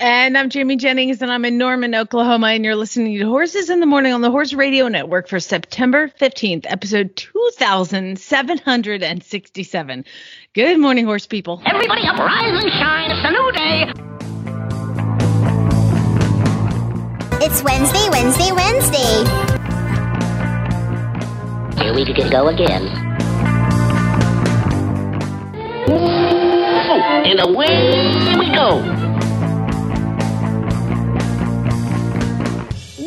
And I'm Jamie Jennings, and I'm in Norman, Oklahoma, and you're listening to Horses in the Morning on the Horse Radio Network for September 15th, episode 2767. Good morning, horse people. Everybody up, rise and shine. It's a new day. It's Wednesday, Wednesday, Wednesday. Here we can go again. And away we go.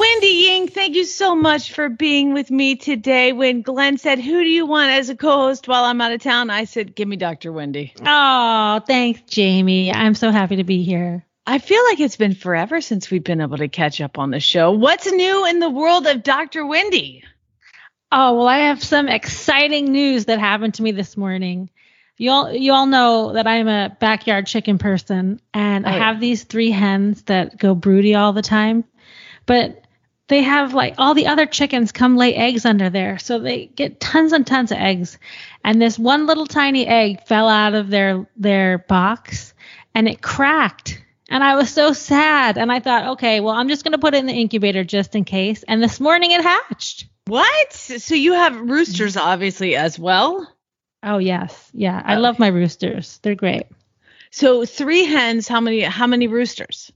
Wendy Ying, thank you so much for being with me today. When Glenn said, Who do you want as a co host while I'm out of town? I said, Give me Dr. Wendy. Oh, thanks, Jamie. I'm so happy to be here. I feel like it's been forever since we've been able to catch up on the show. What's new in the world of Dr. Wendy? Oh, well, I have some exciting news that happened to me this morning. You all, you all know that I'm a backyard chicken person, and I Oh. have these three hens that go broody all the time. But they have like all the other chickens come lay eggs under there, so they get tons and tons of eggs. And this one little tiny egg fell out of their their box, and it cracked. And I was so sad. And I thought, okay, well, I'm just gonna put it in the incubator just in case. And this morning it hatched. What? So you have roosters, obviously, as well? Oh yes, yeah. I oh. love my roosters. They're great. So three hens, how many how many roosters?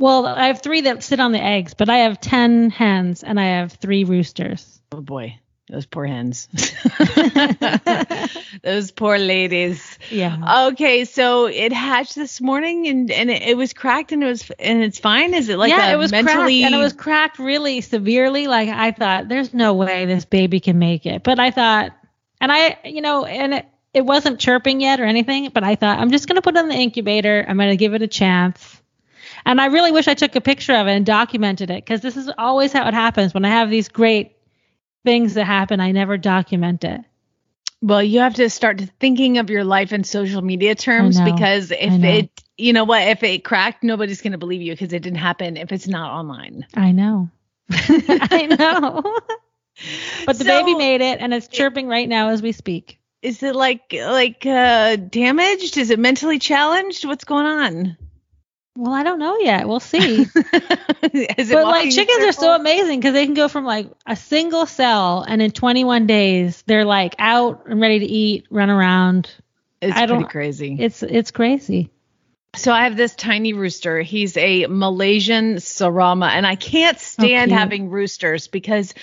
Well, I have three that sit on the eggs, but I have ten hens and I have three roosters. Oh boy, those poor hens. those poor ladies. Yeah. Okay, so it hatched this morning and and it, it was cracked and it was and it's fine. Is it like yeah, it was mentally cracked, and it was cracked really severely. Like I thought, there's no way this baby can make it. But I thought, and I, you know, and it, it wasn't chirping yet or anything. But I thought, I'm just gonna put it in the incubator. I'm gonna give it a chance. And I really wish I took a picture of it and documented it because this is always how it happens when I have these great things that happen. I never document it. Well, you have to start thinking of your life in social media terms because if it, you know what, if it cracked, nobody's going to believe you because it didn't happen if it's not online. I know. I know. but the So- baby made it and it's chirping right now as we speak. Is it like like uh damaged? Is it mentally challenged? What's going on? Well, I don't know yet. We'll see. But like chickens are so amazing because they can go from like a single cell and in 21 days they're like out and ready to eat, run around. It's I pretty crazy. It's it's crazy. So I have this tiny rooster. He's a Malaysian Serama, and I can't stand having roosters because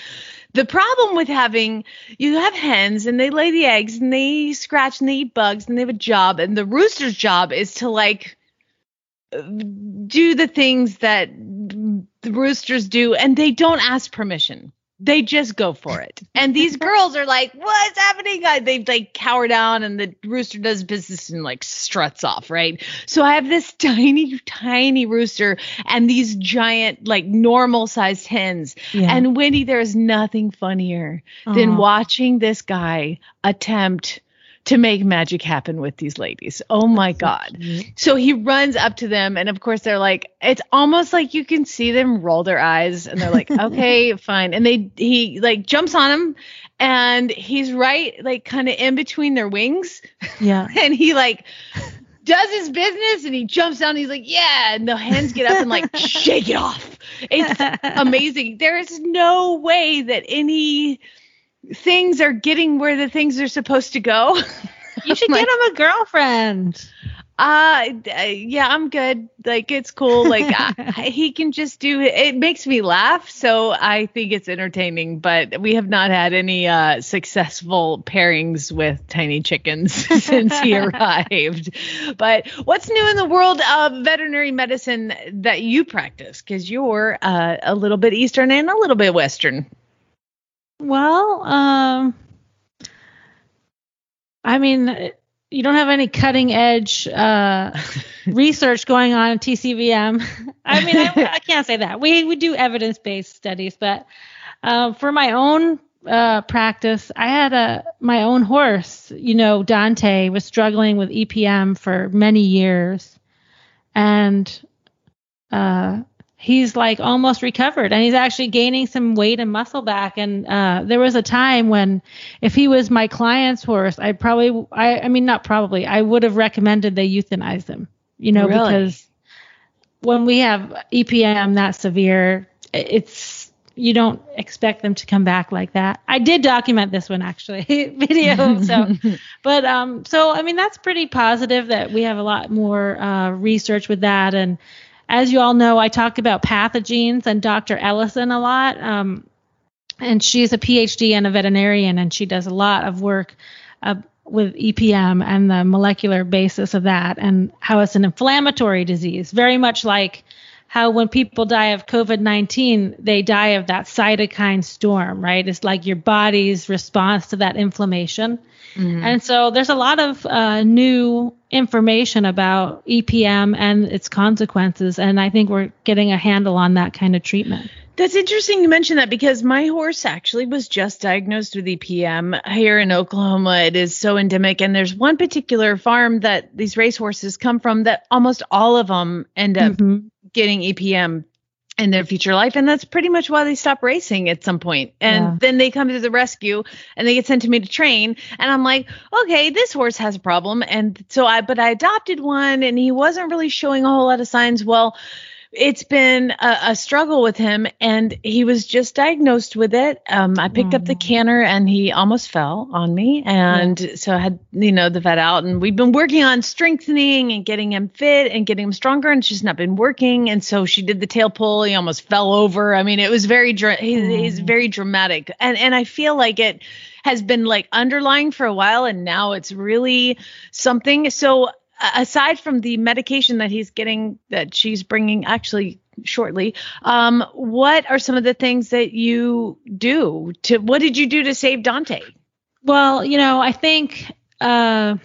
the problem with having you have hens and they lay the eggs and they scratch and they eat bugs and they have a job, and the rooster's job is to like do the things that the roosters do, and they don't ask permission. They just go for it. And these girls are like, what's happening? They like cower down and the rooster does business and like struts off, right? So I have this tiny, tiny rooster and these giant, like normal sized hens. Yeah. And Wendy, there is nothing funnier than watching this guy attempt to make magic happen with these ladies. Oh my God. So he runs up to them, and of course, they're like, it's almost like you can see them roll their eyes, and they're like, okay, fine. And they, he like jumps on him, and he's right, like kind of in between their wings, Yeah. and he like does his business, and he jumps down. And he's like, yeah, and the hands get up and like shake it off. It's amazing. There is no way that any things are getting where the things are supposed to go. You should Like- get him a girlfriend. Uh, yeah, I'm good. Like it's cool. Like I, he can just do it. It makes me laugh, so I think it's entertaining. But we have not had any uh, successful pairings with tiny chickens since he arrived. But what's new in the world of veterinary medicine that you practice? Because you're uh, a little bit eastern and a little bit western. Well, um, I mean, you don't have any cutting edge uh, research going on in TCVM. I mean, I, I, can't say that. We we do evidence based studies, but uh, for my own uh, practice, I had a my own horse. You know, Dante was struggling with EPM for many years, and uh, he's like almost recovered and he's actually gaining some weight and muscle back and uh, there was a time when if he was my client's horse i probably i i mean not probably i would have recommended they euthanize him you know Really? because when we have epm that severe it's you don't expect them to come back like that i did document this one actually video so but um so i mean that's pretty positive that we have a lot more uh, research with that and as you all know, I talk about pathogens and Dr. Ellison a lot. Um, and she's a PhD and a veterinarian, and she does a lot of work uh, with EPM and the molecular basis of that, and how it's an inflammatory disease, very much like how when people die of COVID 19, they die of that cytokine storm, right? It's like your body's response to that inflammation. And so there's a lot of uh, new information about EPM and its consequences, and I think we're getting a handle on that kind of treatment. That's interesting you mention that because my horse actually was just diagnosed with EPM here in Oklahoma. It is so endemic, and there's one particular farm that these racehorses come from that almost all of them end up Mhm. getting EPM in their future life, and that's pretty much why they stop racing at some point. And Yeah. then they come to the rescue, and they get sent to me to train, and I'm like, okay, this horse has a problem, and so I, but I adopted one, and he wasn't really showing a whole lot of signs. Well it's been a, a struggle with him and he was just diagnosed with it. Um, i picked up the canner and he almost fell on me. And so i had you know the vet out and we've been working on strengthening and getting him fit and getting him stronger and just not been working. And so she did the tail pull. He almost fell over. I mean it was very dra- he, he's very dramatic. And and i feel like it has been like underlying for a while and now it's really something. So aside from the medication that he's getting that she's bringing actually shortly um what are some of the things that you do to what did you do to save dante Well, you know, I think uh,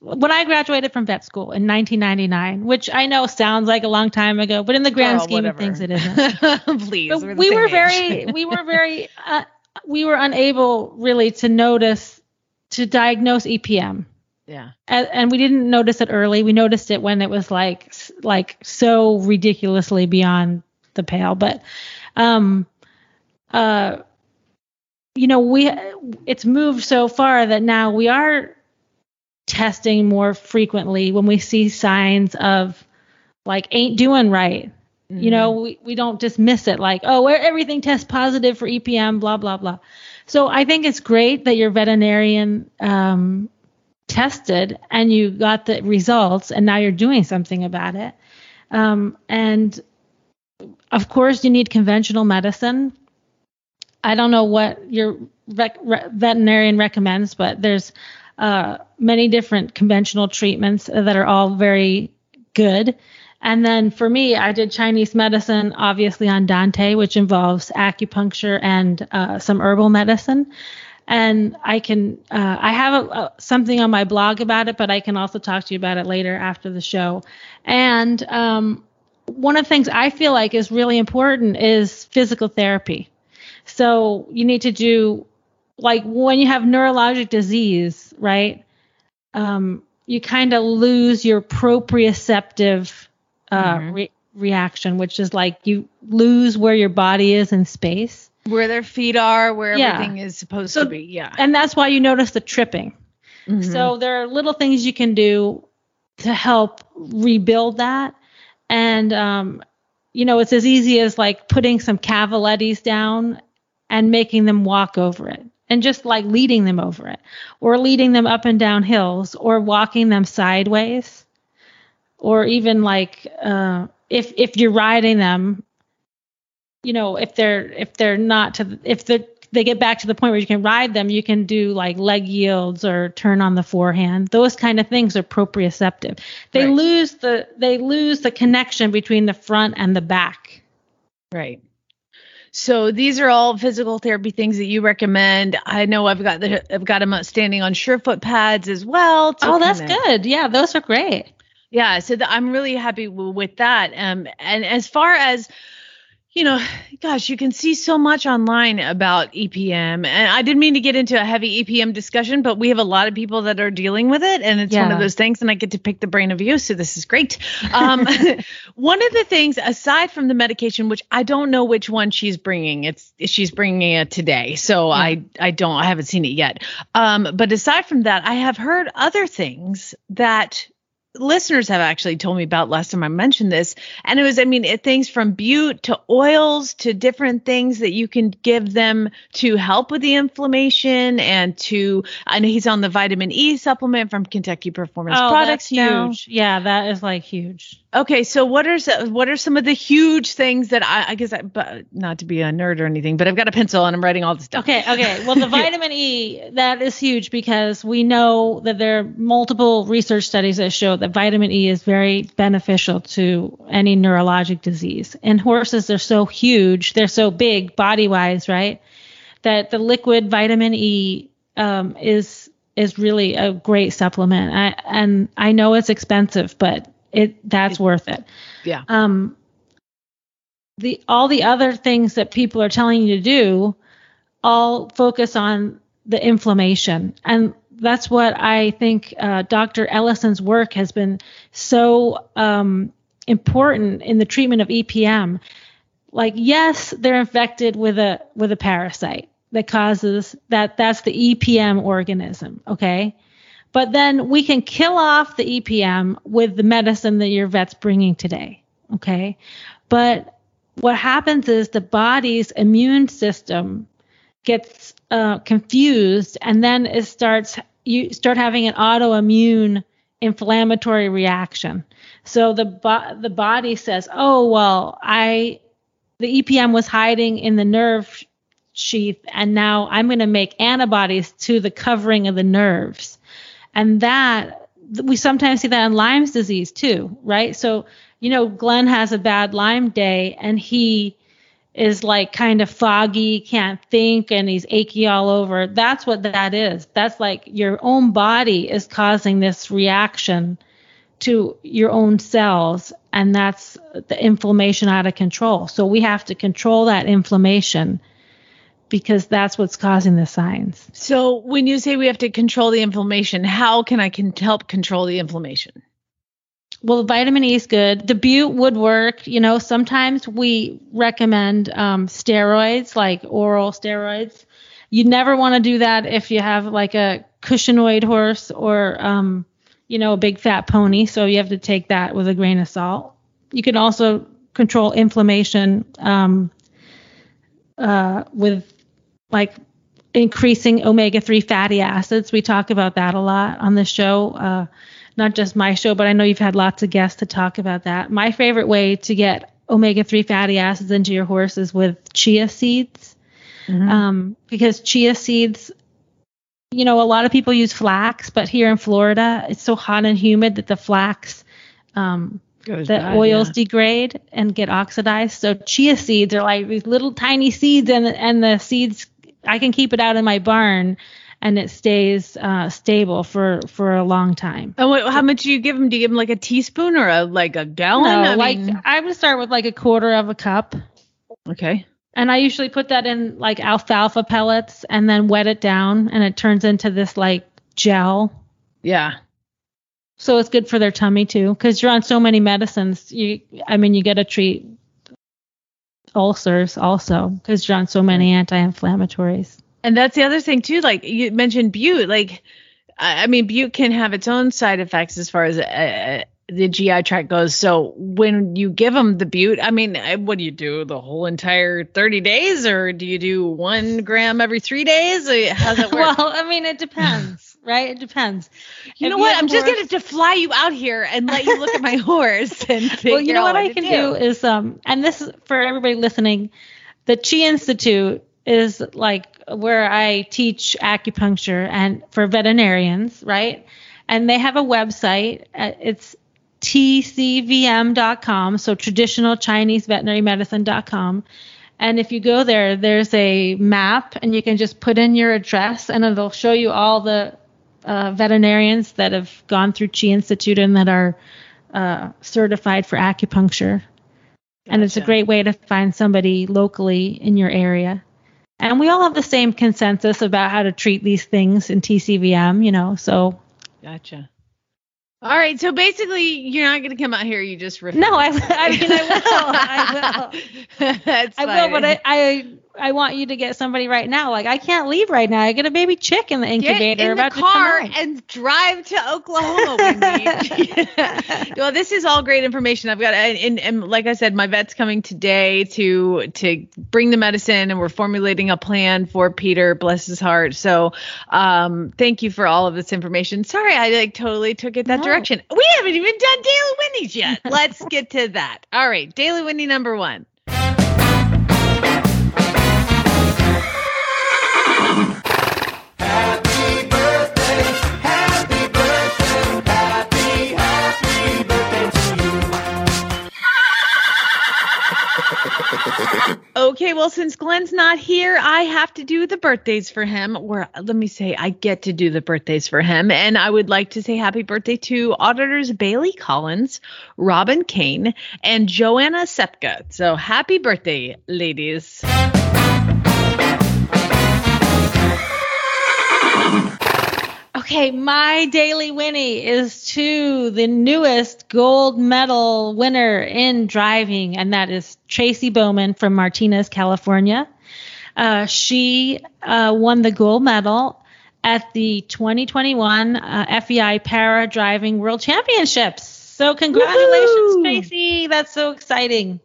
when I graduated from vet school in 1999, which I know sounds like a long time ago, but in the grand Girl, scheme of things, it isn't. please we're we were age. very, we were very, uh, we were unable really to notice to diagnose EPM. Yeah and, and we didn't notice it early. We noticed it when it was like like so ridiculously beyond the pale. But um, uh, you know, we it's moved so far that now we are testing more frequently when we see signs of like ain't doing right. You know, we, we don't dismiss it like, oh, where everything tests positive for EPM, blah, blah, blah. So I think it's great that your veterinarian um, tested and you got the results and now you're doing something about it. Um, and of course, you need conventional medicine. I don't know what your rec- re- veterinarian recommends, but there's uh, many different conventional treatments that are all very good. And then for me, I did Chinese medicine, obviously on Dante, which involves acupuncture and uh, some herbal medicine. And I can, uh, I have a, a, something on my blog about it, but I can also talk to you about it later after the show. And um, one of the things I feel like is really important is physical therapy. So you need to do, like when you have neurologic disease, right? Um, you kind of lose your proprioceptive uh, re- reaction, which is like you lose where your body is in space. Where their feet are where Yeah. everything is supposed So- to be yeah And that's why you notice the tripping. Mhm. So there are little things you can do to help rebuild that. And, um, you know, it's as easy as like putting some cavalettis down and making them walk over it and just like leading them over it or leading them up and down hills or walking them sideways or even like uh, if if you're riding them you know if they're if they're not to if the they get back to the point where you can ride them you can do like leg yields or turn on the forehand those kind of things are proprioceptive they Right. lose the they lose the connection between the front and the back Right. So these are all physical therapy things that you recommend. I know I've got the I've got them standing on Surefoot pads as well. Oh, that's good. Yeah, those are great. Yeah, so th- I'm really happy w- with that. Um, and as far as you know, gosh, you can see so much online about EPM, and I didn't mean to get into a heavy EPM discussion, but we have a lot of people that are dealing with it, and it's one of those things, and I get to pick the brain of you, so this is great. Um, one of the things, aside from the medication, which I don't know which one she's bringing, it's she's bringing it today, so I I don't I haven't seen it yet. Um, but aside from that, I have heard other things that listeners have actually told me about last time I mentioned this. And it was, I mean, it, things from bute to oils to different things that you can give them to help with the inflammation and to, I know he's on the vitamin E supplement from Kentucky Performance oh, Products that's now. huge. Yeah, that is like huge. Okay, so what are s- what are some of the huge things that I, I guess I, but not to be a nerd or anything, but I've got a pencil and I'm writing all this stuff. Okay, okay. Well, the vitamin E that is huge because we know that there are multiple research studies that show that vitamin E is very beneficial to any neurologic disease. And horses are so huge, they're so big body-wise, right? That the liquid vitamin E um, is is really a great supplement. I, and I know it's expensive, but it that's worth it. Yeah. um, the all the other things that people are telling you to do all focus on the inflammation. And that's what i think uh, dr ellison's work has been so um, important in the treatment of epm like yes they're infected with a with a parasite that causes that that's the epm organism okay but then we can kill off the EPM with the medicine that your vet's bringing today. Okay. But what happens is the body's immune system gets uh, confused and then it starts, you start having an autoimmune inflammatory reaction. So the, bo- the body says, oh, well, I, the EPM was hiding in the nerve sheath and now I'm going to make antibodies to the covering of the nerves and that we sometimes see that in Lyme's disease too, right? So, you know, Glenn has a bad Lyme day and he is like kind of foggy, can't think, and he's achy all over. That's what that is. That's like your own body is causing this reaction to your own cells, and that's the inflammation out of control. So we have to control that inflammation because that's what's causing the signs. So when you say we have to control the inflammation, how can I can help control the inflammation? well, vitamin E is good. The bute would work. You know, sometimes we recommend um, steroids, like oral steroids. You never want to do that if you have like a Cushingoid horse or, um, you know, a big fat pony. So you have to take that with a grain of salt. You can also control inflammation um, uh, with like increasing omega 3 fatty acids. We talk about that a lot on the show. Uh, not just my show, but I know you've had lots of guests to talk about that. My favorite way to get omega 3 fatty acids into your horse is with chia seeds. Um, because chia seeds, you know, a lot of people use flax, but here in Florida, it's so hot and humid that the flax, um, Goes the bad, oils yeah. degrade and get oxidized. So chia seeds are like these little tiny seeds, and and the seeds I can keep it out in my barn, and it stays uh, stable for for a long time. And what, how much do you give them? Do you give them like a teaspoon or a like a gallon? No, I like mean, I would start with like a quarter of a cup, okay. and I usually put that in like alfalfa pellets, and then wet it down, and it turns into this like gel. Yeah. So it's good for their tummy too, because you're on so many medicines. You, I mean, you got to treat ulcers also, because you're on so many anti-inflammatories. And that's the other thing too. Like you mentioned Bute. Like, I, mean, Bute can have its own side effects as far as uh, the GI tract goes. So when you give them the Bute, I mean, uh, what do you do? The whole entire 30 days, or do you do one gram every three days? Uh, it work? Well, I mean, it depends, right? It depends. you if know you what? I'm just going to fly you out here and let you look at my horse and well, you know out what I can do is um, and this is for everybody listening, the Chi Institute is like where I teach acupuncture and for veterinarians, right? And they have a website. Uh, it's tcvm.com, so traditional Chinese veterinary medicine.com. And if you go there, there's a map, and you can just put in your address, and it'll show you all the uh, veterinarians that have gone through Chi Institute and that are uh, certified for acupuncture. And it's a great way to find somebody locally in your area. And we all have the same consensus about how to treat these things in TCVM, you know. So Gotcha. All right. So basically, you're not going to come out here. You just refer. no, I, I mean I will, I will. That's I will, but I, I I want you to get somebody right now. Like I can't leave right now. I get a baby chick in the incubator Get in about the car and drive to Oklahoma with me. well, this is all great information. I've got, and, and, and like I said, my vet's coming today to to bring the medicine, and we're formulating a plan for Peter. Bless his heart. So, um, thank you for all of this information. Sorry, I like totally took it that No. direction. We haven't even done Daily Winnies yet. Let's get to that. All right, Daily Winnie number one. Okay, well, since Glenn's not here, I have to do the birthdays for him. Or let me say, I get to do the birthdays for him. And I would like to say happy birthday to auditors Bailey Collins, Robin Kane, and Joanna Sepka. So happy birthday, ladies. Okay, my daily Winnie is to the newest gold medal winner in driving, and that is Tracy Bowman from Martinez, California. Uh, she uh, won the gold medal at the 2021 uh, FEI Para Driving World Championships. So congratulations, Woohoo! Tracy! That's so exciting.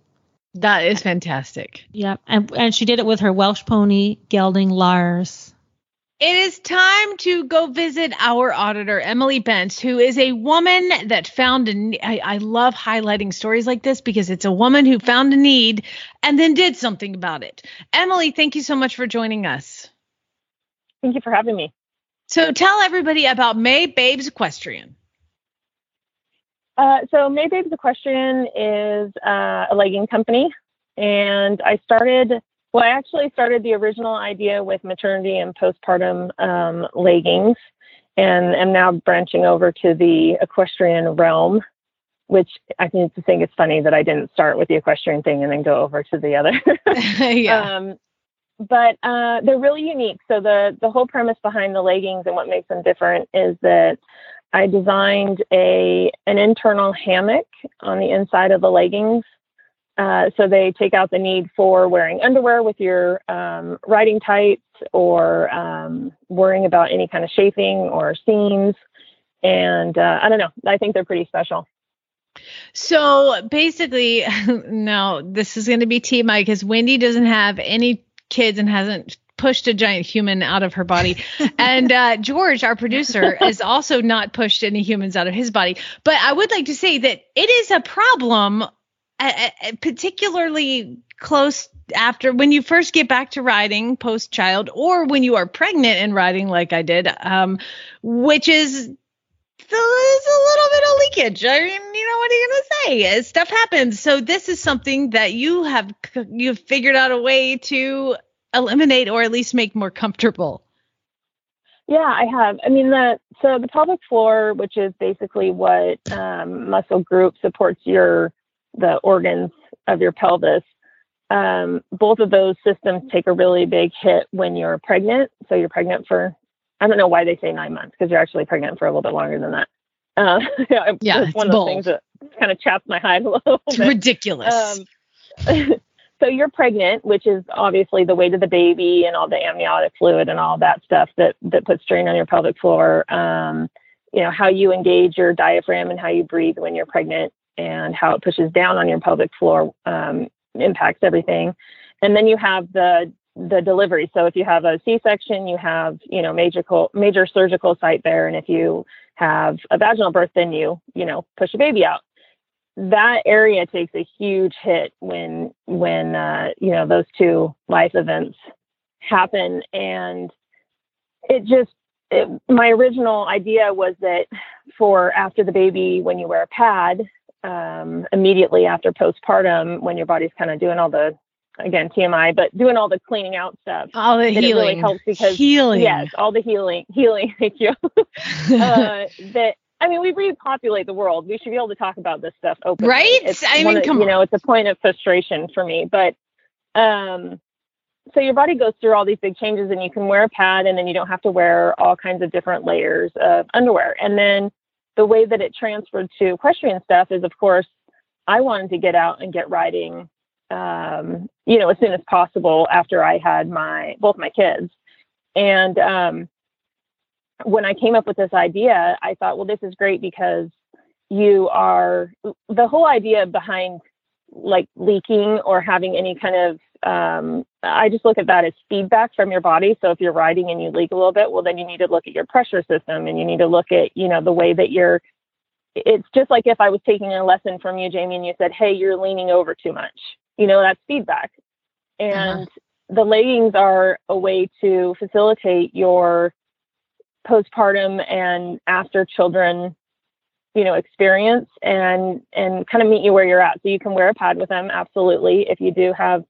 That is fantastic. Yep, and and she did it with her Welsh pony gelding Lars. It is time to go visit our auditor, Emily Bentz, who is a woman that found a ne- I, I love highlighting stories like this because it's a woman who found a need and then did something about it. Emily, thank you so much for joining us. Thank you for having me. So tell everybody about May Babes Equestrian. Uh, so Maybabes Equestrian is uh, a legging company, and I started. Well, I actually started the original idea with maternity and postpartum um, leggings, and am now branching over to the equestrian realm. Which I think think it's funny that I didn't start with the equestrian thing and then go over to the other. yeah. Um, but uh, they're really unique. So the the whole premise behind the leggings and what makes them different is that I designed a an internal hammock on the inside of the leggings. Uh, so they take out the need for wearing underwear with your um, riding tights or um, worrying about any kind of shaping or seams. And uh, I don't know. I think they're pretty special. So basically, no, this is going to be TMI because Wendy doesn't have any kids and hasn't pushed a giant human out of her body. and uh, George, our producer, has also not pushed any humans out of his body. But I would like to say that it is a problem, particularly close after when you first get back to riding post child or when you are pregnant and riding like I did, um, which is there's a little bit of leakage. I mean, you know, what are you gonna say? Uh, Stuff happens. So this is something that you have you've figured out a way to eliminate or at least make more comfortable. Yeah, I have. I mean, the so the pelvic floor, which is basically what um, muscle group supports your the organs of your pelvis. Um, both of those systems take a really big hit when you're pregnant. So you're pregnant for I don't know why they say nine months because you're actually pregnant for a little bit longer than that. Uh, yeah, Yeah, it's one of those things that kind of chaps my hide a little It's bit. ridiculous. Um, so you're pregnant, which is obviously the weight of the baby and all the amniotic fluid and all that stuff that that puts strain on your pelvic floor. Um, you know how you engage your diaphragm and how you breathe when you're pregnant, and how it pushes down on your pelvic floor um, impacts everything. And then you have the the delivery. So if you have a C-section, you have you know major major surgical site there, and if you have a vaginal birth, then you you know push a baby out that area takes a huge hit when when uh, you know those two life events happen and it just it, my original idea was that for after the baby when you wear a pad um, immediately after postpartum when your body's kind of doing all the again TMI, but doing all the cleaning out stuff. All the healing. Really helps because healing. yes, all the healing, healing. Thank you. uh, that I mean, we repopulate the world. We should be able to talk about this stuff openly. Right? It's I mean, of- come you on. know, it's a point of frustration for me. But um, so your body goes through all these big changes, and you can wear a pad, and then you don't have to wear all kinds of different layers of underwear. And then the way that it transferred to equestrian stuff is, of course, I wanted to get out and get riding, um, you know, as soon as possible after I had my both my kids. And um, when I came up with this idea, I thought, well, this is great because you are the whole idea behind like leaking or having any kind of um, I just look at that as feedback from your body. So if you're riding and you leak a little bit, well, then you need to look at your pressure system and you need to look at, you know, the way that you're. It's just like if I was taking a lesson from you, Jamie, and you said, "Hey, you're leaning over too much." You know, that's feedback. And the leggings are a way to facilitate your postpartum and after children you know experience and and kind of meet you where you're at. So you can wear a pad with them absolutely if you do have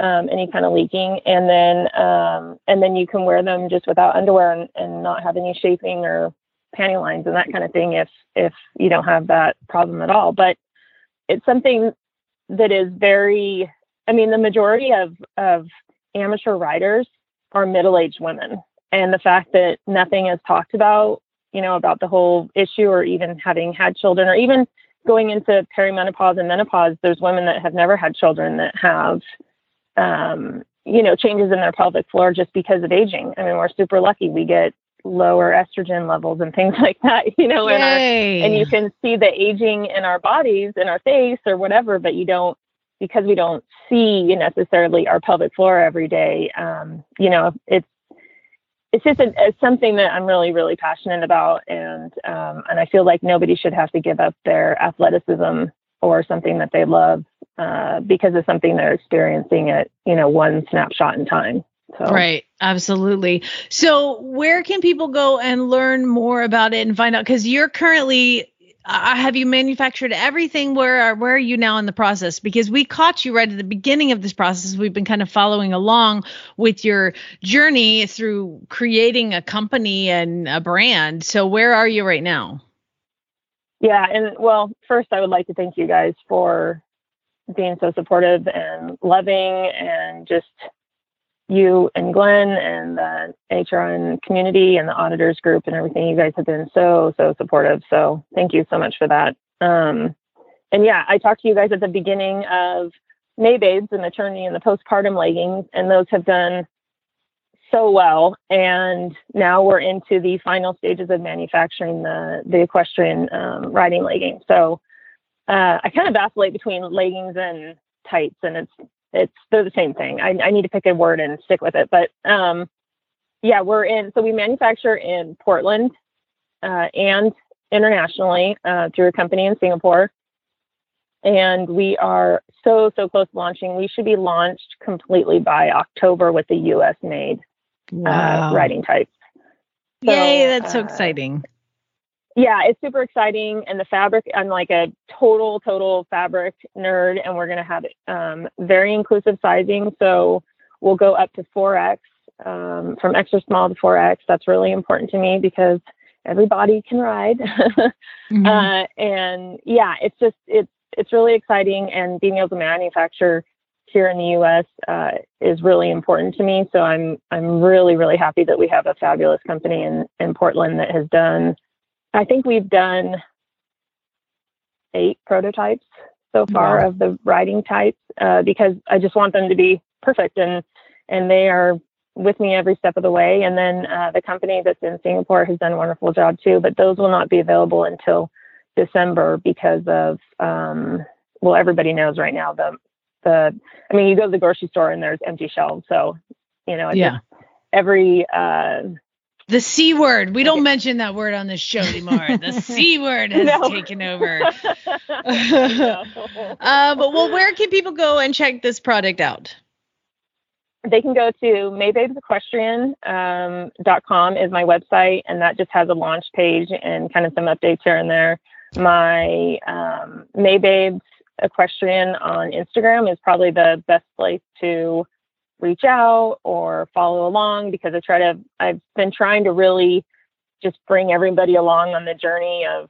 um, any kind of leaking. And then um, and then you can wear them just without underwear and, and not have any shaping or panty lines and that kind of thing if if you don't have that problem at all. But it's something that is very i mean the majority of of amateur riders are middle-aged women. And the fact that nothing is talked about you know about the whole issue or even having had children or even going into perimenopause and menopause there's women that have never had children that have um, you know changes in their pelvic floor just because of aging. I mean we're super lucky we get lower estrogen levels and things like that you know our and you can see the aging in our bodies in our face or whatever but you don't because we don't see necessarily our pelvic floor every day um, you know it's it's just a, something that I'm really really passionate about and um, and I feel like nobody should have to give up their athleticism or something that they love uh, because of something they're experiencing at you know one snapshot in time so Right, absolutely. So, where can people go and learn more about it and find out? Because you're currently, uh, have you manufactured everything? Where are where are you now in the process? Because we caught you right at the beginning of this process. We've been kind of following along with your journey through creating a company and a brand. So, where are you right now? Yeah, and well, first I would like to thank you guys for being so supportive and loving and just you and Glenn and the HRN community and the auditors group and everything. You guys have been so, so supportive. So thank you so much for that. Um, and yeah, I talked to you guys at the beginning of May Babes, the maternity and the postpartum leggings, and those have done so well. And now we're into the final stages of manufacturing the the equestrian um, riding leggings. So uh, I kind of vacillate between leggings and tights, and it's it's they're the same thing. I, I need to pick a word and stick with it. But um, yeah, we're in. So we manufacture in Portland uh, and internationally uh, through a company in Singapore. And we are so, so close to launching. We should be launched completely by October with the US made uh, riding types. So, Yay, that's so uh, exciting. Yeah, it's super exciting. And the fabric, I'm like a total, total fabric nerd, and we're going to have um, very inclusive sizing. So we'll go up to 4X um, from extra small to 4X. That's really important to me because everybody can ride. Mhm. uh, and yeah, it's just, it's, it's really exciting. And being able to manufacture here in the U.S. Uh, is really important to me. So I'm, I'm really, really happy that we have a fabulous company in, in Portland that has done I think we've done eight prototypes so far Wow. of the riding types uh, because I just want them to be perfect and and they are with me every step of the way. And then uh, the company that's in Singapore has done a wonderful job too, but those will not be available until December because of um, well, everybody knows right now the the I mean, you go to the grocery store and there's empty shelves, so you know, it's Yeah. just every uh, The C word. We don't mention that word on this show anymore. The C word has No. taken over. No. Uh, but well, where can people go and check this product out? they can go to maybabesequestrian.com dot com is my website, and that just has a launch page and kind of some updates here and there. My um, Maybabes Equestrian on Instagram is probably the best place to reach out or follow along because I try to, I've been trying to really just bring everybody along on the journey of,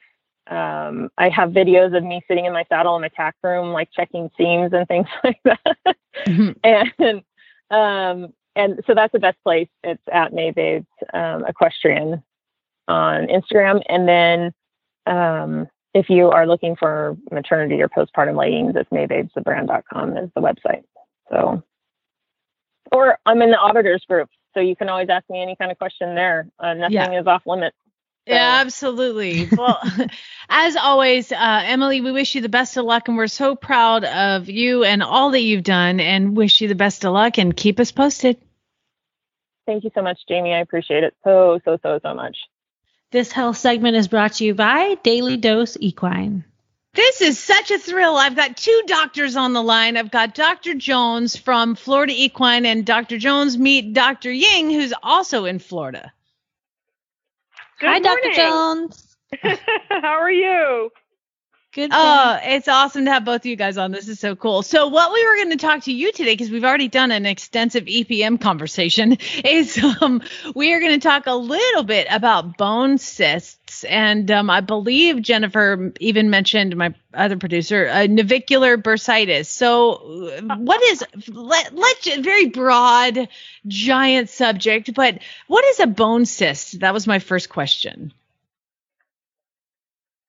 um, I have videos of me sitting in my saddle in the tack room, like checking seams and things like that. and, um, and so that's the best place. It's at Maybabes um, Equestrian on Instagram. And then um, if you are looking for maternity or postpartum leggings, it's maybabesthebrand.com is the website. So, or I'm in the auditors group, so you can always ask me any kind of question there. Uh, nothing Yeah. is off limits. So- Yeah, absolutely. Well, as always, uh, Emily, we wish you the best of luck, and we're so proud of you and all that you've done, and wish you the best of luck, and keep us posted. Thank you so much, Jamie. I appreciate it so, so, so, so much. This health segment is brought to you by Daily Dose Equine. This is such a thrill. I've got two doctors on the line. I've got Dr. Jones from Florida Equine, and Dr. Jones meet Dr. Ying, who's also in Florida. Good Hi, Dr. Jones. How are you? Good. Oh, it's awesome to have both of you guys on. This is so cool. So, what we were going to talk to you today, because we've already done an extensive EPM conversation, is um, we are going to talk a little bit about bone cysts. And um, I believe Jennifer even mentioned my other producer, uh, navicular bursitis. So, uh, what is, let, let's, very broad, giant subject, but what is a bone cyst? That was my first question.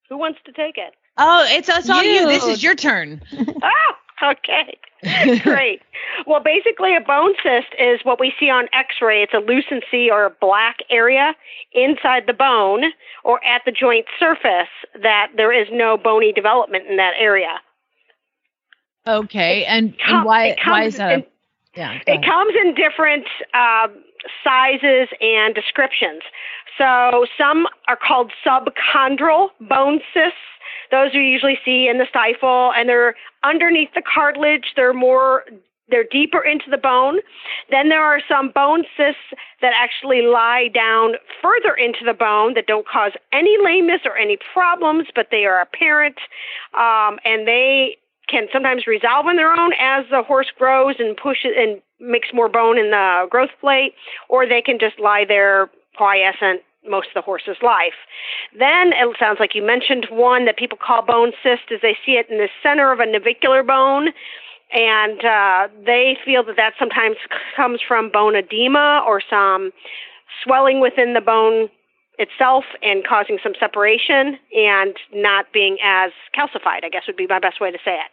Who wants to take it? Oh, it's, it's all you. You. This is your turn. Ah, okay. Great. Well, basically, a bone cyst is what we see on x ray. It's a lucency or a black area inside the bone or at the joint surface that there is no bony development in that area. Okay, and, Com- and why why is that? in- a, yeah, It ahead. comes in different um, sizes and descriptions. So some are called subchondral bone cysts. Those you usually see in the stifle, and they're underneath the cartilage. They're more they're deeper into the bone. Then there are some bone cysts that actually lie down further into the bone that don't cause any lameness or any problems, but they are apparent, um, and they can sometimes resolve on their own as the horse grows and pushes and makes more bone in the growth plate, or they can just lie there quiescent most of the horse's life. Then it sounds like you mentioned one that people call bone cyst, is they see it in the center of a navicular bone, and uh, they feel that that sometimes comes from bone edema or some swelling within the bone itself and causing some separation and not being as calcified, I guess would be my best way to say it.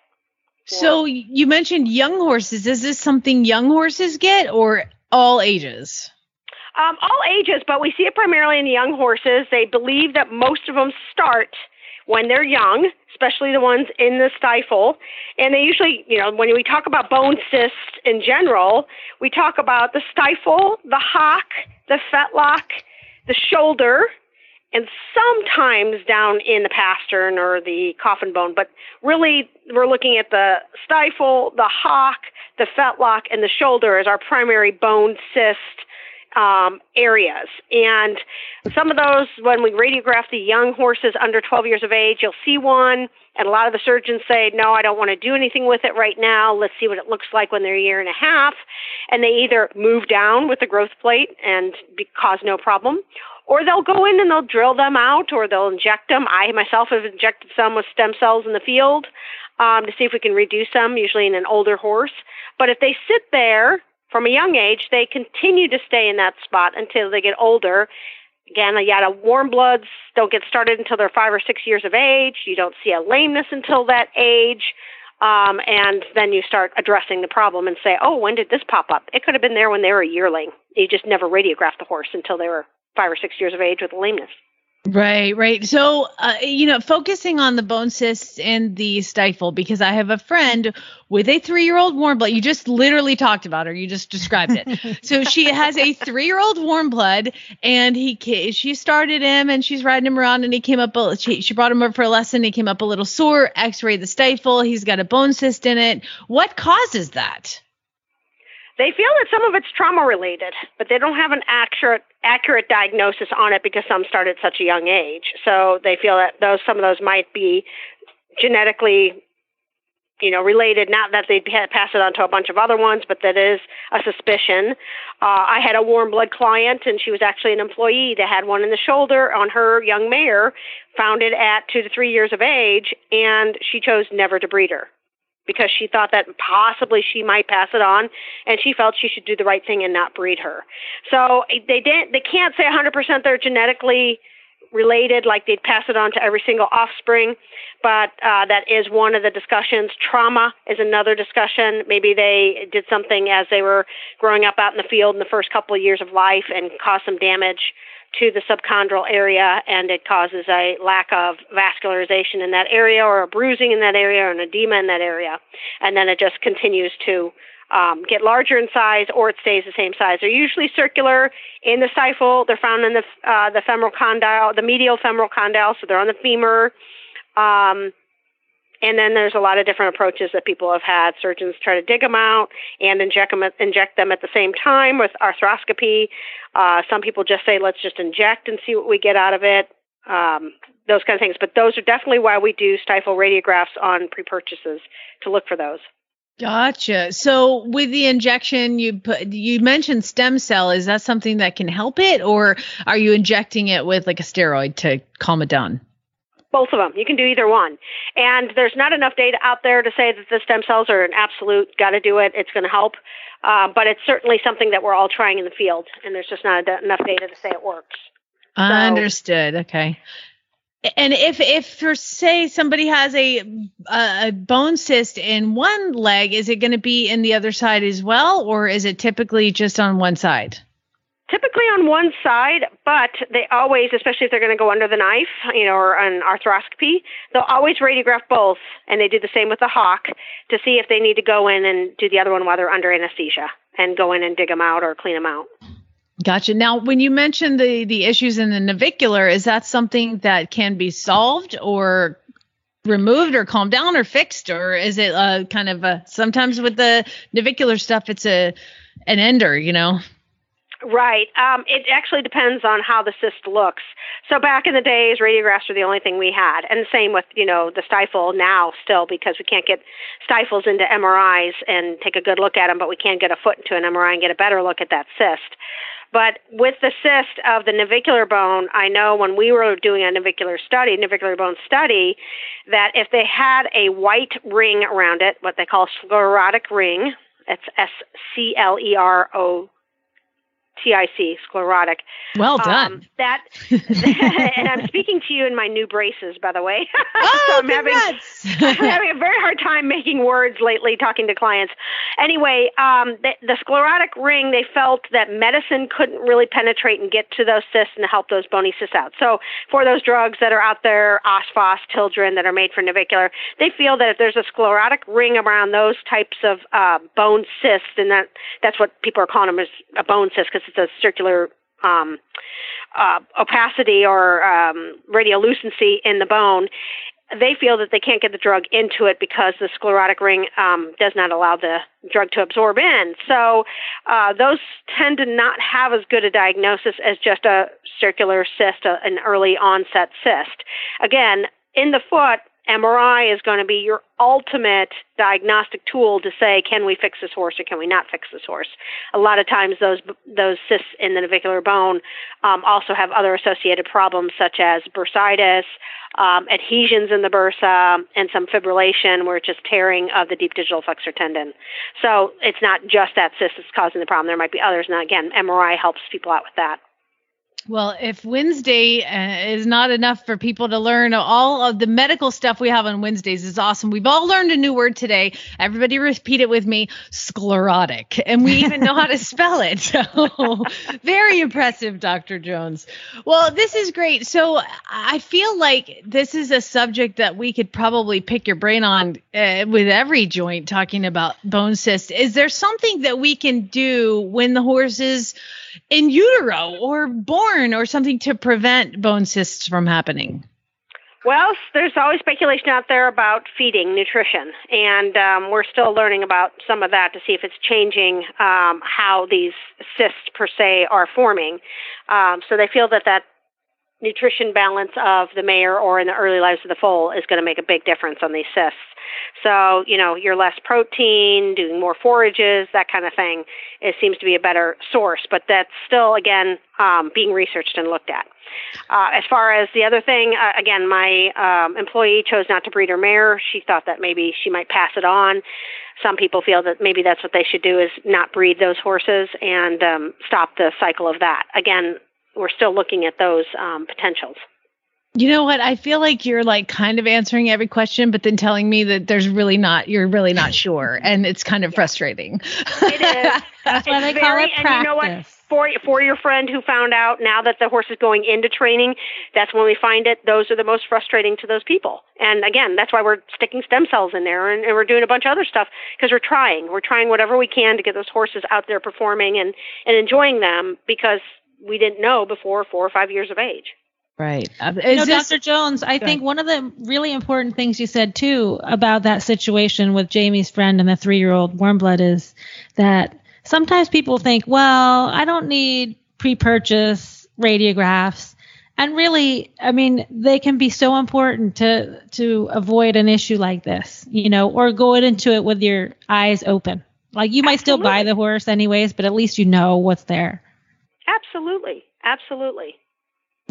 So you mentioned young horses. Is this something young horses get or all ages? Um, all ages, but we see it primarily in young horses. They believe that most of them start when they're young, especially the ones in the stifle. And they usually, you know, when we talk about bone cysts in general, we talk about the stifle, the hock, the fetlock, the shoulder, and sometimes down in the pastern or the coffin bone. But really, we're looking at the stifle, the hock, the fetlock, and the shoulder as our primary bone cyst um, areas. And some of those, when we radiograph the young horses under 12 years of age, you'll see one. And a lot of the surgeons say, no, I don't want to do anything with it right now. Let's see what it looks like when they're a year and a half. And they either move down with the growth plate and be, cause no problem, or they'll go in and they'll drill them out or they'll inject them. I myself have injected some with stem cells in the field um, to see if we can reduce them, usually in an older horse. But if they sit there from a young age, they continue to stay in that spot until they get older. Again, the yada warm bloods don't get started until they're five or six years of age. You don't see a lameness until that age. Um, and then you start addressing the problem and say, oh, when did this pop up? It could have been there when they were a yearling. You just never radiographed the horse until they were five or six years of age with a lameness. Right, right. So, uh, you know, focusing on the bone cysts and the stifle, because I have a friend with a three year old warm blood. You just literally talked about her. You just described it. so she has a three year old warm blood, and he she started him, and she's riding him around, and he came up. A, she she brought him up for a lesson. He came up a little sore. X rayed the stifle. He's got a bone cyst in it. What causes that? They feel that some of it's trauma related, but they don't have an accurate accurate diagnosis on it because some start at such a young age. So they feel that those some of those might be genetically you know, related. Not that they'd pass it on to a bunch of other ones, but that is a suspicion. Uh, I had a warm blood client, and she was actually an employee that had one in the shoulder on her young mare, found it at two to three years of age, and she chose never to breed her because she thought that possibly she might pass it on and she felt she should do the right thing and not breed her. So they didn't they can't say 100% they're genetically related like they'd pass it on to every single offspring but uh, that is one of the discussions. Trauma is another discussion. Maybe they did something as they were growing up out in the field in the first couple of years of life and caused some damage to the subchondral area and it causes a lack of vascularization in that area or a bruising in that area or an edema in that area. And then it just continues to um, get larger in size or it stays the same size. They're usually circular in the stifle. They're found in the, uh, the femoral condyle, the medial femoral condyle, so they're on the femur. Um, and then there's a lot of different approaches that people have had. Surgeons try to dig them out and inject them at, inject them at the same time with arthroscopy. Uh, some people just say, let's just inject and see what we get out of it. Um, those kind of things. But those are definitely why we do stifle radiographs on pre-purchases to look for those. Gotcha. So with the injection, you put you mentioned stem cell. Is that something that can help it, or are you injecting it with like a steroid to calm it down? Both of them. You can do either one. And there's not enough data out there to say that the stem cells are an absolute got to do it. It's going to help. Uh, but it's certainly something that we're all trying in the field, and there's just not enough data to say it works. So, Understood. Okay. And if if for say somebody has a a bone cyst in one leg, is it going to be in the other side as well, or is it typically just on one side? Typically on one side, but they always, especially if they're going to go under the knife, you know, or an arthroscopy, they'll always radiograph both, and they do the same with the hock to see if they need to go in and do the other one while they're under anesthesia and go in and dig them out or clean them out. Gotcha. Now, when you mentioned the the issues in the navicular, is that something that can be solved or removed or calmed down or fixed, or is it uh, kind of a sometimes with the navicular stuff, it's a an ender, you know? Right. Um, it actually depends on how the cyst looks. So back in the days, radiographs were the only thing we had, and same with you know the stifle now still because we can't get stifles into MRIs and take a good look at them, but we can get a foot into an MRI and get a better look at that cyst. But with the cyst of the navicular bone, I know when we were doing a navicular study, navicular bone study, that if they had a white ring around it, what they call sclerotic ring, it's S C L E R O TIC, sclerotic. Well done. Um, that, and I'm speaking to you in my new braces, by the way. Oh, so I'm having, I'm having a very hard time making words lately talking to clients. Anyway, um, the, the sclerotic ring, they felt that medicine couldn't really penetrate and get to those cysts and help those bony cysts out. So for those drugs that are out there, Osphos, Tildren, that are made for navicular, they feel that if there's a sclerotic ring around those types of uh, bone cysts, and that that's what people are calling them as a bone cyst because it's a circular um, uh, opacity or um, radiolucency in the bone, they feel that they can't get the drug into it because the sclerotic ring um, does not allow the drug to absorb in. So uh, those tend to not have as good a diagnosis as just a circular cyst, a, an early onset cyst. Again, in the foot, MRI is going to be your ultimate diagnostic tool to say, can we fix this horse or can we not fix this horse? A lot of times, those those cysts in the navicular bone um, also have other associated problems such as bursitis, um, adhesions in the bursa, and some fibrillation, where it's just tearing of the deep digital flexor tendon. So it's not just that cyst that's causing the problem. There might be others. And again, MRI helps people out with that. Well, if Wednesday uh, is not enough for people to learn all of the medical stuff we have on Wednesdays is awesome. We've all learned a new word today. Everybody repeat it with me, sclerotic. And we even know how to spell it. So, very impressive, Dr. Jones. Well, this is great. So, I feel like this is a subject that we could probably pick your brain on uh, with every joint talking about bone cyst. Is there something that we can do when the horses is in utero or born or something to prevent bone cysts from happening? Well, there's always speculation out there about feeding, nutrition, and um, we're still learning about some of that to see if it's changing um, how these cysts per se are forming. Um, so they feel that that nutrition balance of the mare or in the early lives of the foal is going to make a big difference on these cysts. So, you know, you're less protein, doing more forages, that kind of thing, it seems to be a better source. But that's still, again, um, being researched and looked at. Uh, as far as the other thing, uh, again, my um, employee chose not to breed her mare. She thought that maybe she might pass it on. Some people feel that maybe that's what they should do is not breed those horses and um, stop the cycle of that. Again, we're still looking at those um, potentials. You know what? I feel like you're like kind of answering every question, but then telling me that there's really not, you're really not sure. And it's kind of frustrating. It is. That's why It's they call very- it and you know what? For for your friend who found out now that the horse is going into training, that's when we find it. Those are the most frustrating to those people. And again, that's why we're sticking stem cells in there, and, and we're doing a bunch of other stuff because we're trying. We're trying whatever we can to get those horses out there performing and and enjoying them because we didn't know before four or five years of age. Right. Uh, You know, this- Dr. Jones, I Go think one of the really important things you said too about that situation with Jamie's friend and the three year old warm blood is that sometimes people think, well, I don't need pre purchase radiographs. And really, I mean, they can be so important to to avoid an issue like this, you know, or go into it with your eyes open. Like you might still buy the horse anyways, but at least you know what's there. Absolutely, absolutely.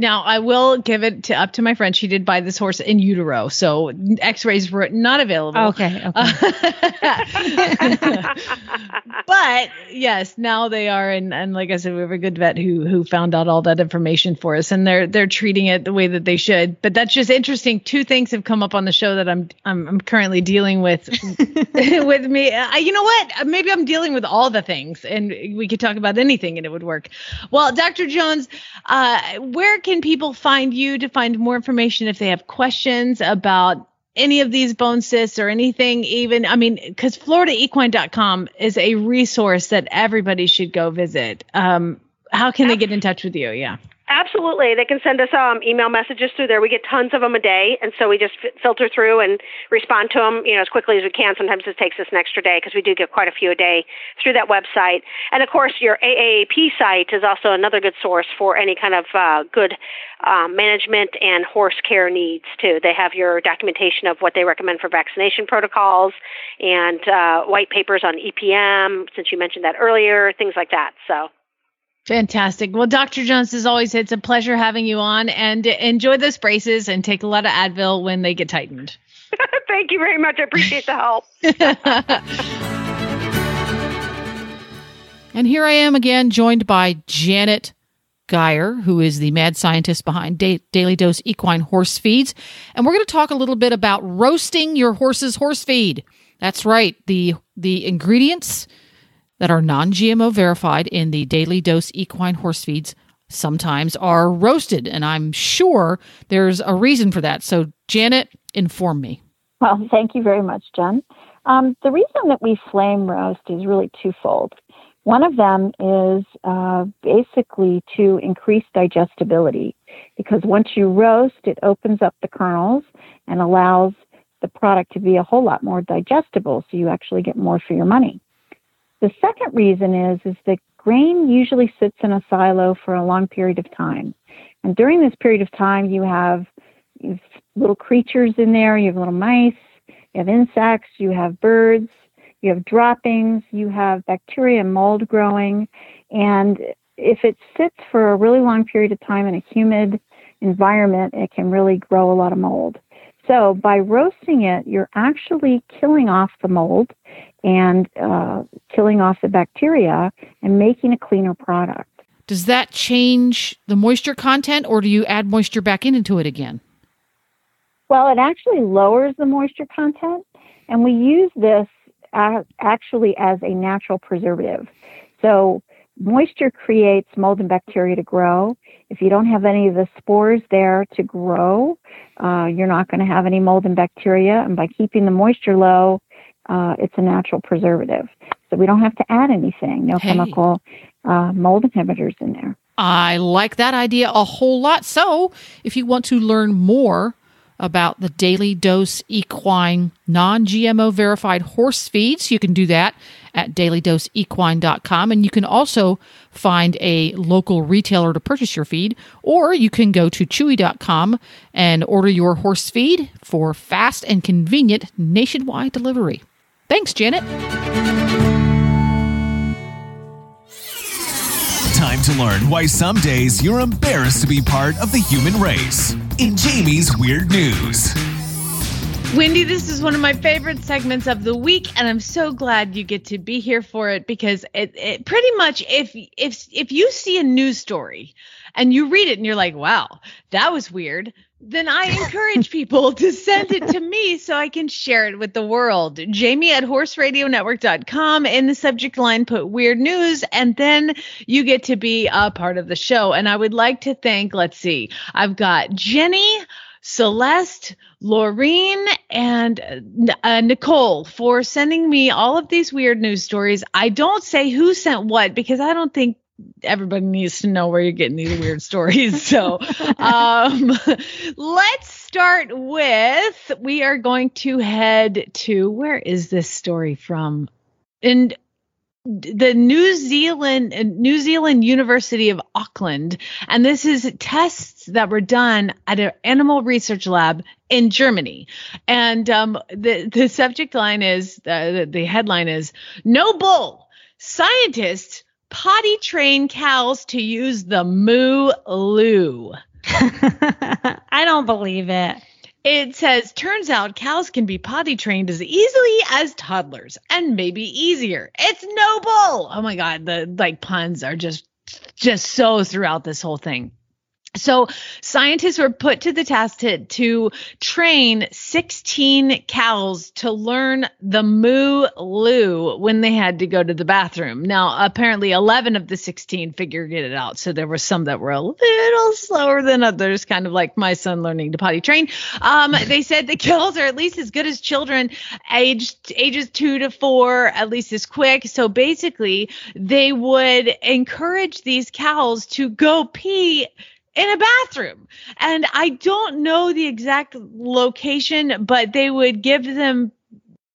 Now I will give it to up to my friend. She did buy this horse in utero, so X-rays were not available. Okay. Okay. but yes, now they are, and and like I said, we have a good vet who who found out all that information for us, and they're they're treating it the way that they should. But that's just interesting. Two things have come up on the show that I'm I'm, I'm currently dealing with with me. I, you know what? Maybe I'm dealing with all the things, and we could talk about anything, and it would work. Well, Dr. Jones, uh, where can people find you to find more information if they have questions about any of these bone cysts or anything even? I mean because floridaequine.com is a resource that everybody should go visit. Um how can they get in touch with you? Yeah Absolutely. They can send us um, email messages through there. We get tons of them a day, and so we just f- filter through and respond to them, you know, as quickly as we can. Sometimes it takes us an extra day because we do get quite a few a day through that website. And of course, your AAEP site is also another good source for any kind of uh, good um, management and horse care needs too. They have your documentation of what they recommend for vaccination protocols and uh, white papers on EPM, since you mentioned that earlier, things like that. So. Fantastic well dr jones as always it's a pleasure having you on and enjoy those braces and take a lot of advil when they get tightened Thank you very much. I appreciate the help. And here I am again, joined by Janet Geyer, who is the mad scientist behind da- Daily Dose Equine Horse Feeds. And we're going to talk a little bit about roasting your horse's horse feed. That's right, the the ingredients that are non-GMO verified in the Daily Dose Equine Horse Feeds sometimes are roasted, and I'm sure there's a reason for that. So, Janet, inform me. Well, thank you very much, Jen. Um, the reason that we flame roast is really twofold. One of them is uh, basically to increase digestibility because once you roast, it opens up the kernels and allows the product to be a whole lot more digestible, so you actually get more for your money. The second reason is is that grain usually sits in a silo for a long period of time, and during this period of time, you have, you have little creatures in there. You have little mice, you have insects, you have birds, you have droppings, you have bacteria and mold growing. And if it sits for a really long period of time in a humid environment, it can really grow a lot of mold. So by roasting it, you're actually killing off the mold and uh, killing off the bacteria and making a cleaner product. Does that change the moisture content, or do you add moisture back into it again? Well, it actually lowers the moisture content, and we use this actually as a natural preservative. So, moisture creates mold and bacteria to grow. If you don't have any of the spores there to grow, uh, you're not going to have any mold and bacteria. And by keeping the moisture low, uh, it's a natural preservative. So, we don't have to add anything, no Hey. chemical uh, mold inhibitors in there. I like that idea a whole lot. So, if you want to learn more about the Daily Dose Equine non GMO verified horse feeds, you can do that at dailydoseequine.com. And you can also find a local retailer to purchase your feed, or you can go to chewy.com and order your horse feed for fast and convenient nationwide delivery. Thanks, Janet. Time to learn why some days you're embarrassed to be part of the human race. In Jamie's Weird News. Wendy, this is one of my favorite segments of the week, and I'm so glad you get to be here for it because it, it pretty much if if if you see a news story and you read it and you're like, wow, that was weird, then I encourage people to send it to me so I can share it with the world. Jamie at horseradionetwork.com in the subject line put weird news, and then you get to be a part of the show. And I would like to thank, let's see, I've got Jenny. Celeste, Laureen, and uh, Nicole for sending me all of these weird news stories. I don't say who sent what because I don't think everybody needs to know where you're getting these weird stories. So um, let's start with we are going to head to where is this story from? And the New Zealand New Zealand University of Auckland, and this is tests that were done at an animal research lab in Germany. And um, the the subject line is uh, the, the headline is No bull. Scientists potty train cows to use the moo loo. I don't believe it. It says, turns out cows can be potty trained as easily as toddlers and maybe easier. It's noble. Oh my God. The like puns are just, just so throughout this whole thing. So scientists were put to the test to, to train 16 cows to learn the moo loo when they had to go to the bathroom. Now, apparently 11 of the 16 figured it out. So there were some that were a little slower than others, kind of like my son learning to potty train. Um, they said the cows are at least as good as children aged ages two to four, at least as quick. So basically they would encourage these cows to go pee in a bathroom. And I don't know the exact location, but they would give them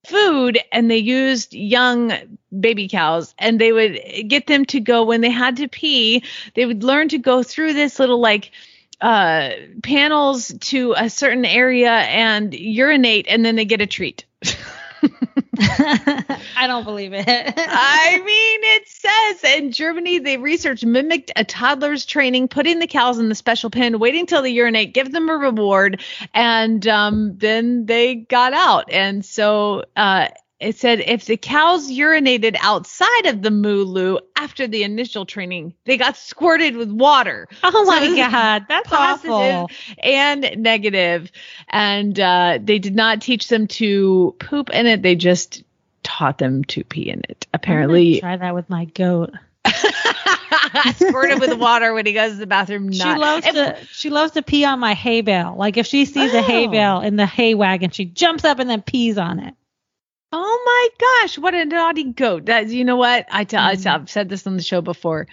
food and they used young baby cows and they would get them to go when they had to pee, they would learn to go through this little like uh panels to a certain area and urinate and then they get a treat. I don't believe it. I mean, it says in Germany, the research mimicked a toddler's training, putting the cows in the special pen, waiting till they urinate, give them a reward, and um, then they got out. And so uh, it said if the cows urinated outside of the moo after the initial training, they got squirted with water. Oh my so god, that's awful. And negative, and uh, they did not teach them to poop in it. They just taught them to pee in it. Apparently, try that with my goat. squirted with water when he goes to the bathroom. Not. She loves if, to she loves to pee on my hay bale. Like if she sees oh. a hay oh. bale in the hay wagon, she jumps up and then pees on it. Oh my gosh, what a naughty goat. That you know what? I tell mm. I've said this on the show before.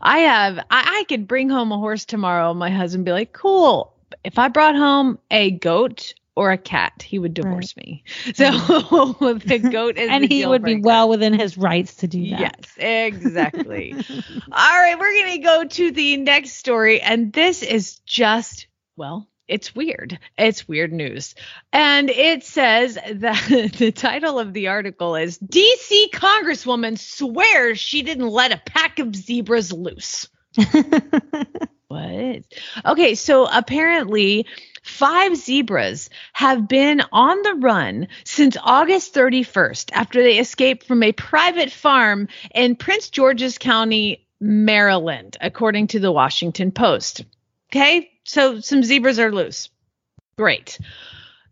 I have I, I could bring home a horse tomorrow. My husband be like, cool. If I brought home a goat or a cat, he would divorce right. me. So the goat is and he would breaker. be well within his rights to do that. Yes, exactly. All right, we're gonna go to the next story, and this is just well, it's weird. It's weird news. And it says that the title of the article is DC Congresswoman swears she didn't let a pack of zebras loose. what? Okay, so apparently Five zebras have been on the run since August 31st after they escaped from a private farm in Prince George's County, Maryland, according to the Washington Post. Okay, so some zebras are loose. Great.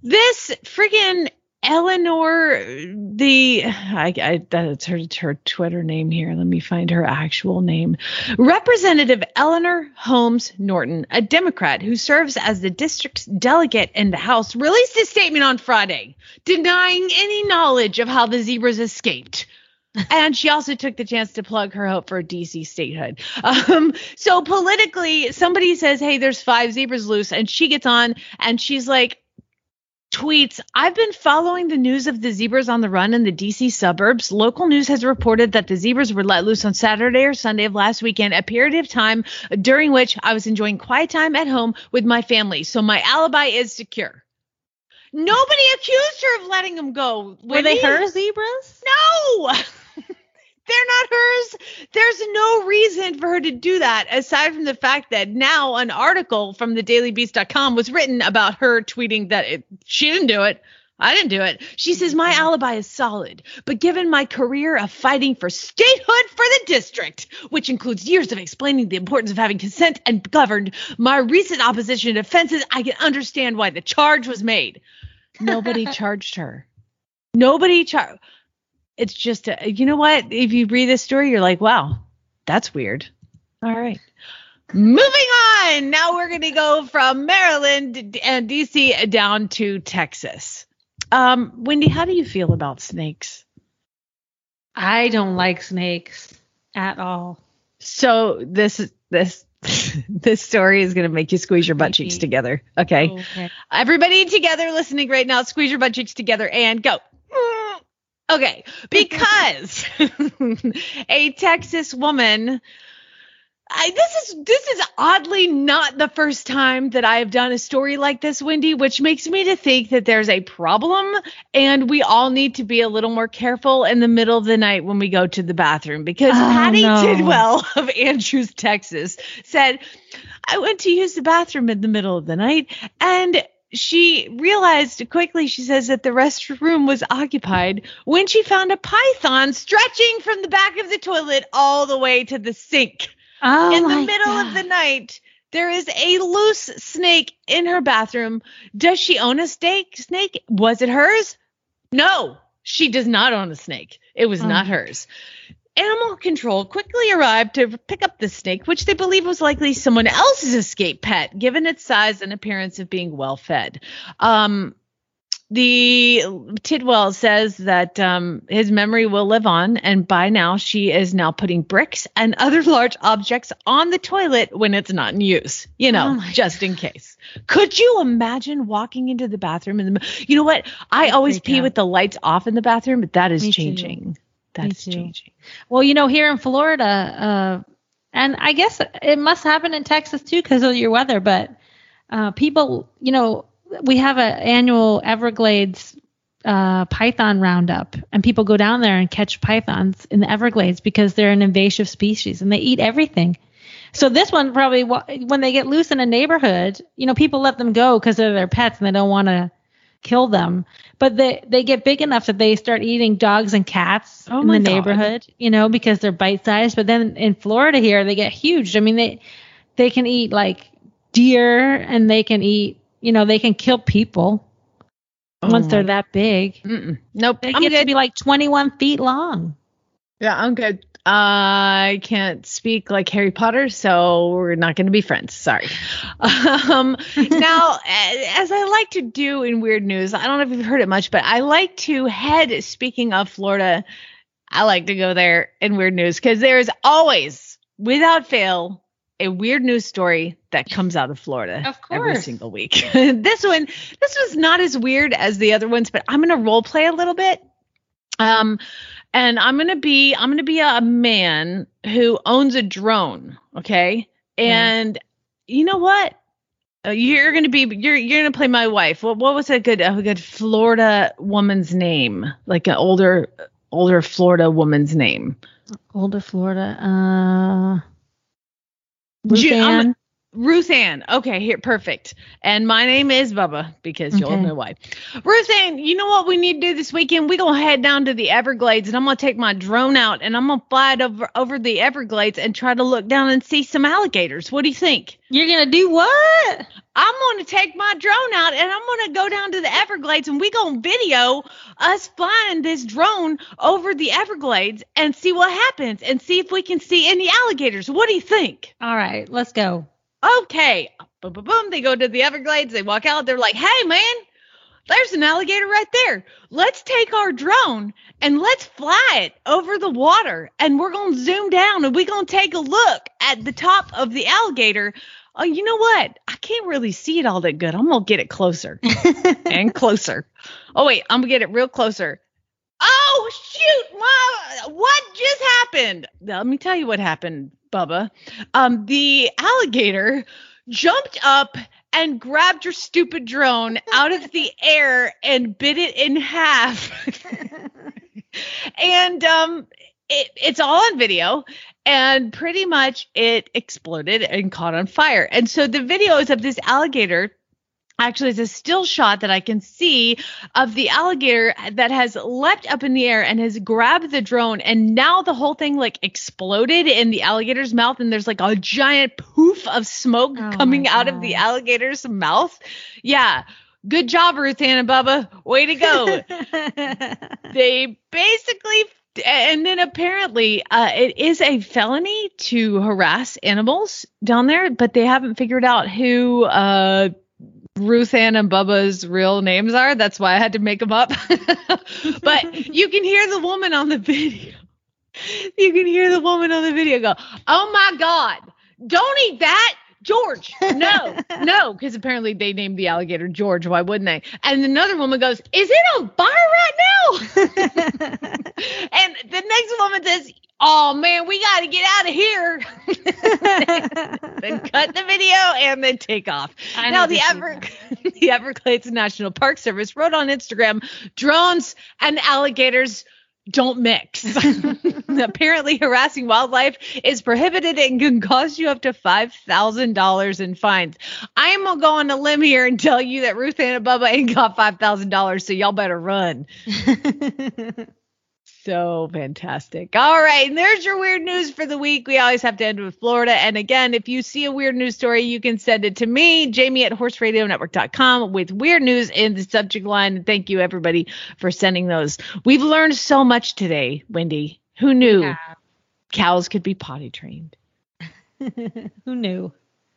This friggin' Eleanor, the I, I that's her her Twitter name here. Let me find her actual name. Representative Eleanor Holmes Norton, a Democrat who serves as the district's delegate in the House, released a statement on Friday denying any knowledge of how the zebras escaped and she also took the chance to plug her hope for DC statehood. Um, so politically, somebody says, "Hey, there's five zebras loose," and she gets on and she's like, tweets I've been following the news of the zebras on the run in the DC suburbs. Local news has reported that the zebras were let loose on Saturday or Sunday of last weekend, a period of time during which I was enjoying quiet time at home with my family. So my alibi is secure. Nobody accused her of letting them go. Were they her zebras? No. They're not hers. There's no reason for her to do that aside from the fact that now an article from the dailybeast.com was written about her tweeting that it, she didn't do it. I didn't do it. She says my mm-hmm. alibi is solid, but given my career of fighting for statehood for the district, which includes years of explaining the importance of having consent and governed, my recent opposition to fences, I can understand why the charge was made. Nobody charged her. Nobody charged. It's just, a, you know what? If you read this story, you're like, wow, that's weird. All right. Moving on. Now we're going to go from Maryland and DC down to Texas. Um, Wendy, how do you feel about snakes? I don't like snakes at all. So this is this this story is going to make you squeeze your butt cheeks together. Okay. Okay. Everybody together listening right now, squeeze your butt cheeks together and go. Okay, because a Texas woman I, this is this is oddly not the first time that I have done a story like this, Wendy, which makes me to think that there's a problem and we all need to be a little more careful in the middle of the night when we go to the bathroom because Oh, Patty no. Tidwell of Andrews, Texas said, I went to use the bathroom in the middle of the night and she realized quickly, she says that the restroom was occupied when she found a python stretching from the back of the toilet all the way to the sink. Oh in the middle of the night, there is a loose snake in her bathroom. Does she own a snake? Snake? Was it hers? No, she does not own a snake. It was Oh. not hers. Animal control quickly arrived to pick up the snake, which they believe was likely someone else's escape pet, given its size and appearance of being well fed. Um, the Tidwell says that um, his memory will live on, and by now she is now putting bricks and other large objects on the toilet when it's not in use. You know, Oh just in case. Could you imagine walking into the bathroom and the? You know what? I I'd always pee out. with the lights off in the bathroom, but that is Me changing. That too. changing. Well, you know, here in Florida, uh, and I guess it must happen in Texas too because of your weather, but uh, people, you know, we have an annual Everglades uh, python roundup, and people go down there and catch pythons in the Everglades because they're an invasive species and they eat everything. So this one probably, when they get loose in a neighborhood, you know, people let them go because they're their pets and they don't want to kill them. But they they get big enough that they start eating dogs and cats Oh in the God. neighborhood, you know, because they're bite sized. But then in Florida here, they get huge. I mean, they they can eat like deer and they can eat, you know, they can kill people oh once Oh they're that big. Mm-mm. Nope. They I'm get to be like 21 feet long. Yeah, I'm good. I can't speak like Harry Potter, so we're not going to be friends. Sorry. Um, now, as I like to do in weird news, I don't know if you've heard it much, but I like to head. Speaking of Florida, I like to go there in weird news because there is always, without fail, a weird news story that comes out of Florida Of every single week. this one, this was not as weird as the other ones, but I'm going to role play a little bit. Um, and I'm gonna be I'm gonna be a man who owns a drone, okay? And you know what? Uh, you're gonna be you're you're gonna play my wife. What what was a good a good Florida woman's name? Like an older older Florida woman's name. Older Florida. Uh, Ju- I'm- Ruthann. Ruth Ann. Okay, here, perfect. And my name is Bubba because you'll know why. Ruth Ann, you know what we need to do this weekend? We're gonna head down to the Everglades and I'm gonna take my drone out and I'm gonna fly it over over the Everglades and try to look down and see some alligators. What do you think? You're gonna do what? I'm gonna take my drone out and I'm gonna go down to the Everglades and we gonna video us flying this drone over the Everglades and see what happens and see if we can see any alligators. What do you think? All right, let's go. Okay. Boom, boom, boom. They go to the Everglades. They walk out. They're like, hey, man, there's an alligator right there. Let's take our drone and let's fly it over the water and we're going to zoom down and we're going to take a look at the top of the alligator. Oh, you know what? I can't really see it all that good. I'm going to get it closer and closer. Oh, wait, I'm going to get it real closer. Oh, shoot. My, what just happened? Let me tell you what happened, Bubba. Um, the alligator jumped up and grabbed your stupid drone out of the air and bit it in half. and um it, it's all on video and pretty much it exploded and caught on fire. And so the video is of this alligator actually it's a still shot that I can see of the alligator that has leapt up in the air and has grabbed the drone and now the whole thing like exploded in the alligator's mouth and there's like a giant poof of smoke Oh coming out of the alligator's mouth. Yeah. Good job, Ruth Ann and Bubba. Way to go. they basically and then apparently uh, it is a felony to harass animals down there, but they haven't figured out who uh, Ruth Ann and Bubba's real names are. That's why I had to make them up. but you can hear the woman on the video. You can hear the woman on the video go, "Oh my God, don't eat that." George, no, no, because apparently they named the alligator George. Why wouldn't they? And another woman goes, Is it on fire right now? and the next woman says, Oh man, we got to get out of here. Then cut the video and then take off. I now, the, Ever- the Everglades National Park Service wrote on Instagram drones and alligators don't mix. Apparently, harassing wildlife is prohibited and can cost you up to $5,000 in fines. I am going to go on a limb here and tell you that Ruth and Bubba ain't got $5,000, so y'all better run. So fantastic. All right. And there's your weird news for the week. We always have to end with Florida. And again, if you see a weird news story, you can send it to me, Jamie at horseradionetwork.com with weird news in the subject line. And thank you, everybody, for sending those. We've learned so much today, Wendy. Who knew cows could be potty trained? Who knew?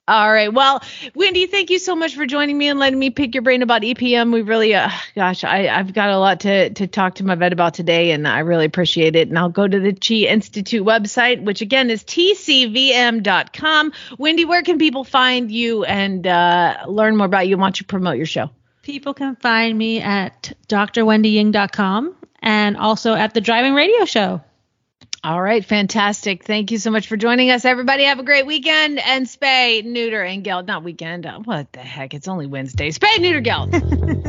All right. Well, Wendy, thank you so much for joining me and letting me pick your brain about EPM. We really, uh, gosh, I, I've got a lot to, to talk to my vet about today, and I really appreciate it. And I'll go to the Chi Institute website, which again is tcvm.com. Wendy, where can people find you and uh, learn more about you and want you to promote your show? People can find me at drwendyying.com and also at the Driving Radio Show. All right, fantastic. Thank you so much for joining us, everybody. Have a great weekend and spay, neuter, and geld. Not weekend. uh, What the heck? It's only Wednesday. Spay, neuter, geld.